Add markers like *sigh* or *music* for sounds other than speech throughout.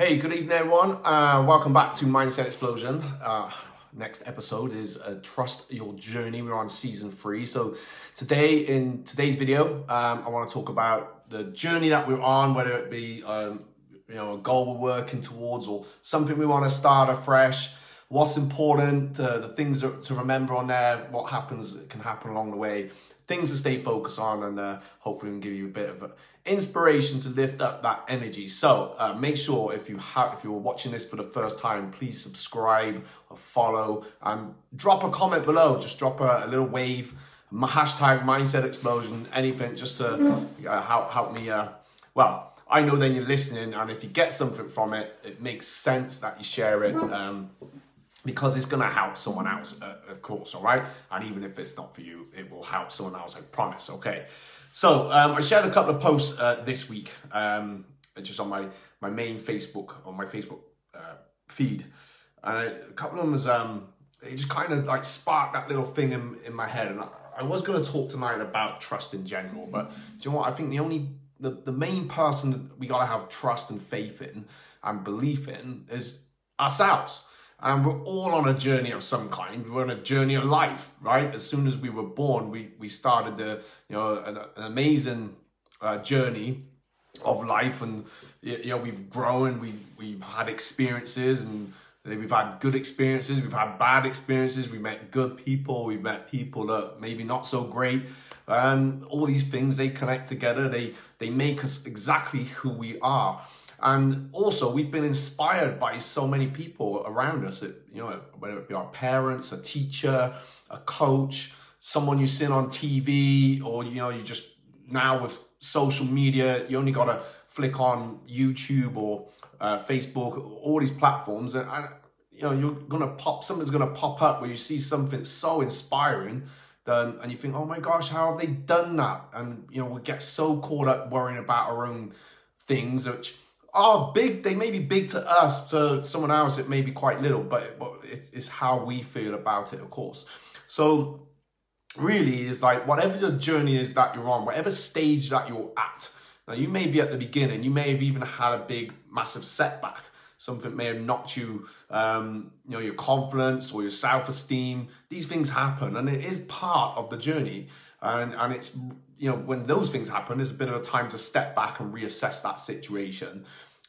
Hey, good evening, everyone. Uh, welcome back to Mindset Explosion. Uh, next episode is uh, Trust Your Journey. We're on season three. So today, in today's video, um, I want to talk about the journey that we're on, whether it be um, you know a goal we're working towards or something we want to start afresh. What's important, the things to remember on there, what happens can happen along the way, things to stay focused on, and uh, hopefully, we can give you a bit of inspiration to lift up that energy. So uh, make sure if you have, if you're watching this for the first time, please subscribe or follow and drop a comment below. Just drop a, a little wave, my hashtag mindset explosion, anything just to uh, help help me. Uh, well, I know then you're listening, and if you get something from it, it makes sense that you share it. Um, because it's going to help someone else, uh, of course, all right? And even if it's not for you, it will help someone else, I promise, okay? So um, I shared a couple of posts uh, this week, um, just on my, my main Facebook, on my Facebook uh, feed. And a couple of them was, um, it just kind of like sparked that little thing in, in my head. And I, I was going to talk tonight about trust in general, but do you know what? I think the only, the, the main person that we got to have trust and faith in and belief in is ourselves and we're all on a journey of some kind. We're on a journey of life, right? As soon as we were born, we we started the you know an, an amazing uh, journey of life, and you know we've grown, we we've had experiences, and we've had good experiences, we've had bad experiences, we met good people, we've met people that maybe not so great, and all these things they connect together. They they make us exactly who we are. And also, we've been inspired by so many people around us. you know, whether it be our parents, a teacher, a coach, someone you've seen on TV, or you know, you just now with social media, you only got to flick on YouTube or uh, Facebook, all these platforms, and, you know, you're gonna pop something's gonna pop up where you see something so inspiring. Then, and you think, oh my gosh, how have they done that? And you know, we get so caught up worrying about our own things, which are big. They may be big to us, to someone else it may be quite little, but, but it's how we feel about it, of course. So really is like whatever the journey is that you're on, whatever stage that you're at. Now you may be at the beginning, you may have even had a big, massive setback. Something may have knocked you, um, you know, your confidence or your self-esteem. These things happen, and it is part of the journey. And and it's you know, when those things happen, there's a bit of a time to step back and reassess that situation.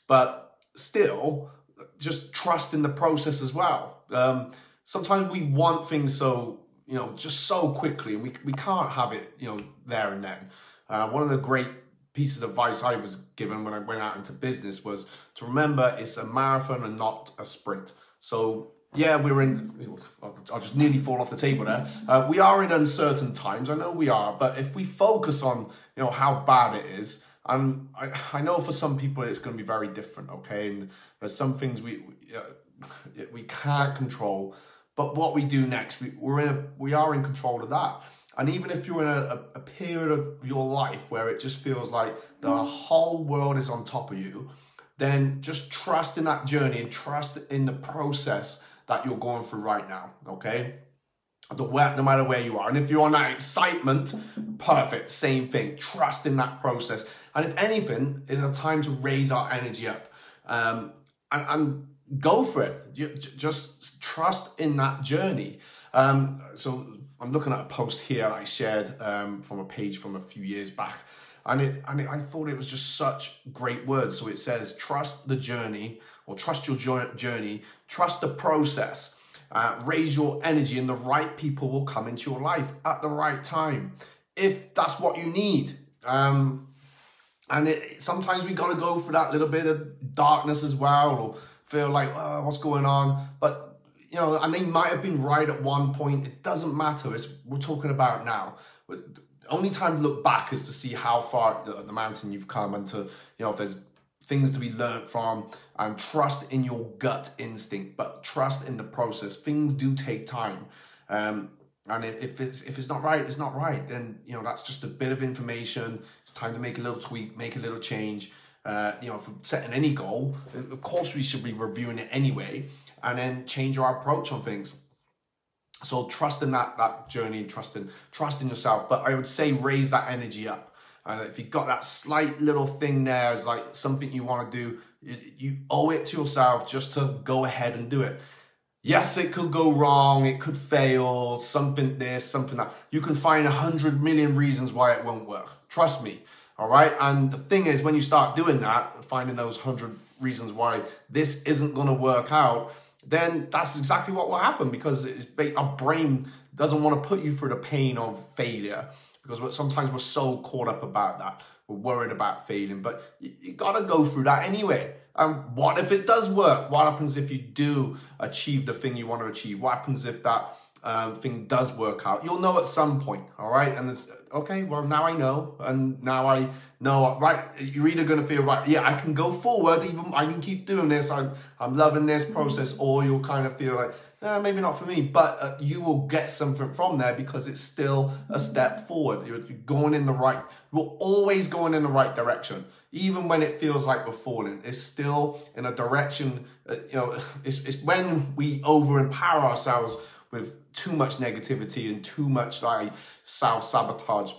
But still, just trust in the process as well. Um, sometimes we want things so, you know, just so quickly, and we, we can't have it, you know, there and then. Uh, one of the great pieces of advice I was given when I went out into business was to remember it's a marathon and not a sprint. So yeah, we're in. I'll just nearly fall off the table there. Uh, we are in uncertain times. I know we are, but if we focus on you know how bad it is, and I, I know for some people it's going to be very different. Okay, and there's some things we we, uh, we can't control, but what we do next, we, we're in a, we are in control of that. And even if you're in a, a period of your life where it just feels like the whole world is on top of you, then just trust in that journey and trust in the process that you're going through right now, okay? The no matter where you are. And if you're on that excitement, perfect, same thing. Trust in that process. And if anything, it's a time to raise our energy up um, and, and, go for it. Just trust in that journey. Um, so I'm looking at a post here I shared um, from a page from a few years back. And it, and it, I thought it was just such great words. So it says, trust the journey or trust your journey, trust the process, uh, raise your energy, and the right people will come into your life at the right time if that's what you need. Um, and it, sometimes we got to go for that little bit of darkness as well, or feel like, oh, what's going on? But you know, and they might have been right at one point. It doesn't matter. It's we're talking about now. But only time to look back is to see how far the, the mountain you've come, and to you know if there's things to be learned from and trust in your gut instinct but trust in the process. Things do take time. Um, and if it's if it's not right it's not right. Then you know that's just a bit of information. It's time to make a little tweak make a little change. Uh, you know for setting any goal of course we should be reviewing it anyway and then change our approach on things. So trust in that that journey trust in trust in yourself. But i would say raise that energy up and if you've got that slight little thing there it's like something you want to do, You owe it to yourself just to go ahead and do it. Yes, it could go wrong, it could fail, something this, something that. You can find a hundred million reasons why it won't work. Trust me. All right. And the thing is, when you start doing that, finding those hundred reasons why this isn't going to work out, then that's exactly what will happen because our brain doesn't want to put you through the pain of failure because sometimes we're so caught up about that. We're worried about failing, but you, you got to go through that anyway. And what if it does work? What happens if you do achieve the thing you want to achieve? What happens if that um, thing does work out? You'll know at some point, all right? And it's okay, well, now I know. And now I know, right? You're either going to feel, right, yeah, I can go forward, even I can keep doing this. I'm, I'm loving this process. Or you'll kind of feel like, eh, maybe not for me, but uh, you will get something from there because it's still a step forward. You're, you're going in the right, we're always going in the right direction. Even when it feels like we're falling, it's still in a direction, uh, you know, it's, it's when we over empower ourselves with too much negativity and too much like self sabotage.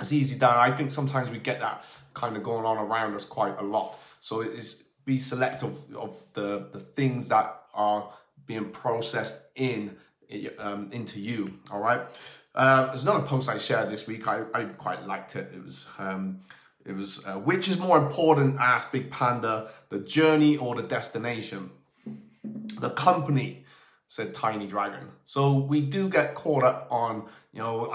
It's easy done. I think sometimes we get that kind of going on around us quite a lot. So it is be selective of the the things that are being processed in um, into you. All right. Uh, there's another post I shared this week. I, I quite liked it. It was um, it was uh, which is more important? Asked Big Panda, the journey or the destination? The company said Tiny Dragon. So we do get caught up on you know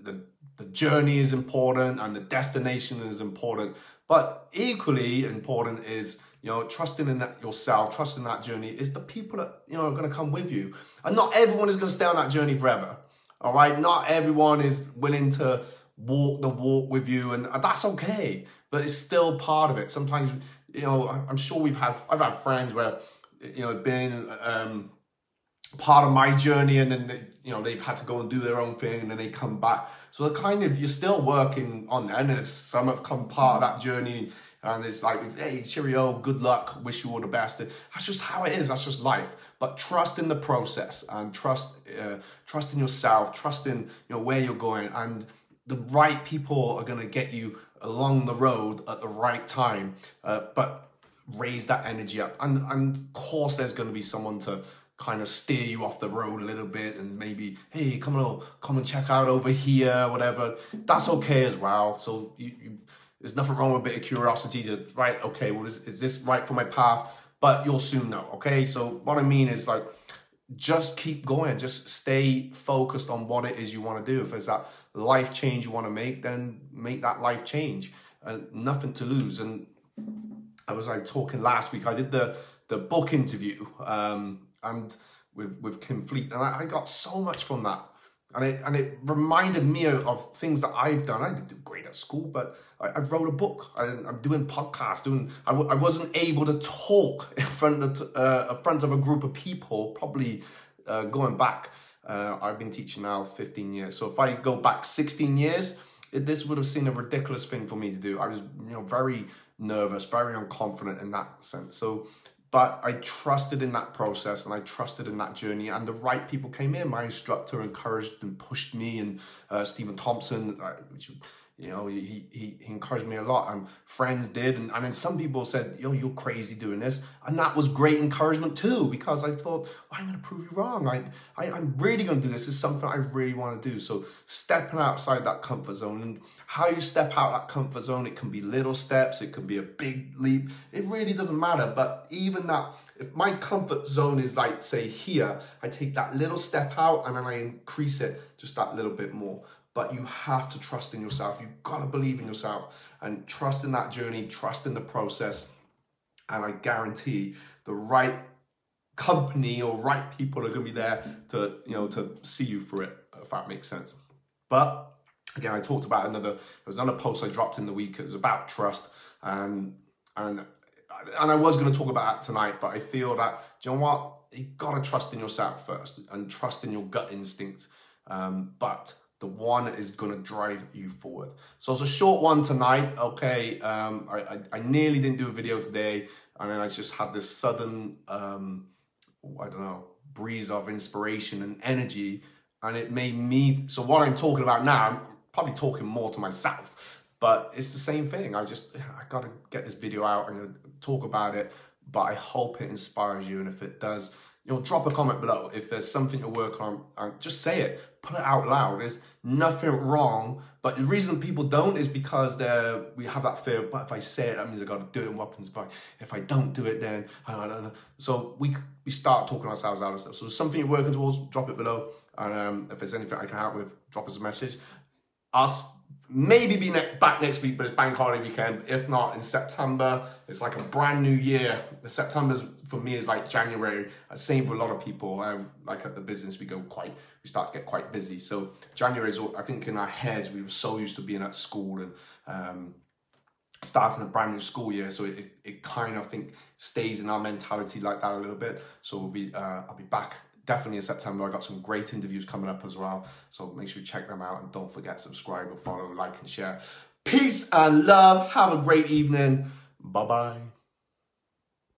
the the journey is important and the destination is important, but equally important is you know, trusting in that yourself, trusting that journey is the people that, you know, are going to come with you. And not everyone is going to stay on that journey forever. All right. Not everyone is willing to walk the walk with you. And that's okay. But it's still part of it. Sometimes, you know, I'm sure we've had, I've had friends where, you know, been, um, part of my journey and then they, you know they've had to go and do their own thing and then they come back so they're kind of you're still working on that and some have come part of that journey and it's like, hey, cheerio, good luck, wish you all the best. That's just how it is. That's just life. But trust in the process and trust, uh, trust in yourself. Trust in you know where you're going, and the right people are gonna get you along the road at the right time. Uh, but raise that energy up, and and of course, there's gonna be someone to kind of steer you off the road a little bit and maybe hey come on come and check out over here whatever that's okay as well so you, you there's nothing wrong with a bit of curiosity to, right, okay, well, is, is this right for my path? But you'll soon know, okay? So what I mean is like, just keep going. Just stay focused on what it is you want to do. If it's that life change you want to make, then make that life change. And nothing to lose. And I was like talking last week. I did the the book interview um, and with with Kim Fleet, and I, I got so much from that and it and it reminded me of things that I've done. I didn't do great at school, but I, I wrote a book. I, am doing podcasts. Doing I w- I wasn't able to talk *laughs* in front of uh, in front of a group of people. Probably uh, going back, uh, I've been teaching now 15 years. So if I go back 16 years, it, this would have seemed a ridiculous thing for me to do. I was you know very nervous, very unconfident in that sense. So but I trusted in that process and I trusted in that journey, and the right people came in. My instructor encouraged and pushed me, and uh, Stephen Thompson, uh, which you know, he, he, he encouraged me a lot and friends did. And, and then some people said, yo, you're crazy doing this. And that was great encouragement too, because I thought, well, I'm going to prove you wrong. I, I, I'm really going to do this. This is something I really want to do. So stepping outside that comfort zone and how you step out that comfort zone, it can be little steps. It can be a big leap. It really doesn't matter. But even that, if my comfort zone is like, say here, I take that little step out and then I increase it just that little bit more but you have to trust in yourself. You've got to believe in yourself and trust in that journey, trust in the process. And I guarantee the right company or right people are going to be there to, you know, to see you through it, if that makes sense. But again, I talked about another, there was another post I dropped in the week. It was about trust and, and, and I was going to talk about that tonight, but I feel that, you know what? You got to trust in yourself first and trust in your gut instinct. Um, but the one is going to drive you forward. So it's a short one tonight. Okay, um, I, I, I, nearly didn't do a video today, and then I just had this sudden, um, I don't know, breeze of inspiration and energy, and it made me. So what I'm talking about now, I'm probably talking more to myself, but it's the same thing. I just I got to get this video out and talk about it, but I hope it inspires you. And if it does, you know, drop a comment below. If there's something to work on, uh, just say it. Put it out loud. There's nothing wrong. But the reason people don't is because they we have that fear. But if I say it, that means I got to do it in weapons. But if I don't do it, then I don't know. So we we start talking ourselves out of stuff. So something you're working towards, drop it below. And um, if there's anything I can help with, drop us a message. Us maybe be ne- back next week, but it's bank holiday weekend. If not, in September, it's like a brand new year. The for me is like January. Same for a lot of people. Um, like at the business, we go quite, we start to get quite busy. So January is, I think, in our heads, we were so used to being at school and um, starting a brand new school year. So it, it kind of I think stays in our mentality like that a little bit. So we'll be, uh, I'll be back definitely in September. I got some great interviews coming up as well. So make sure you check them out and don't forget subscribe or follow, like and share. Peace and love. Have a great evening. Bye bye.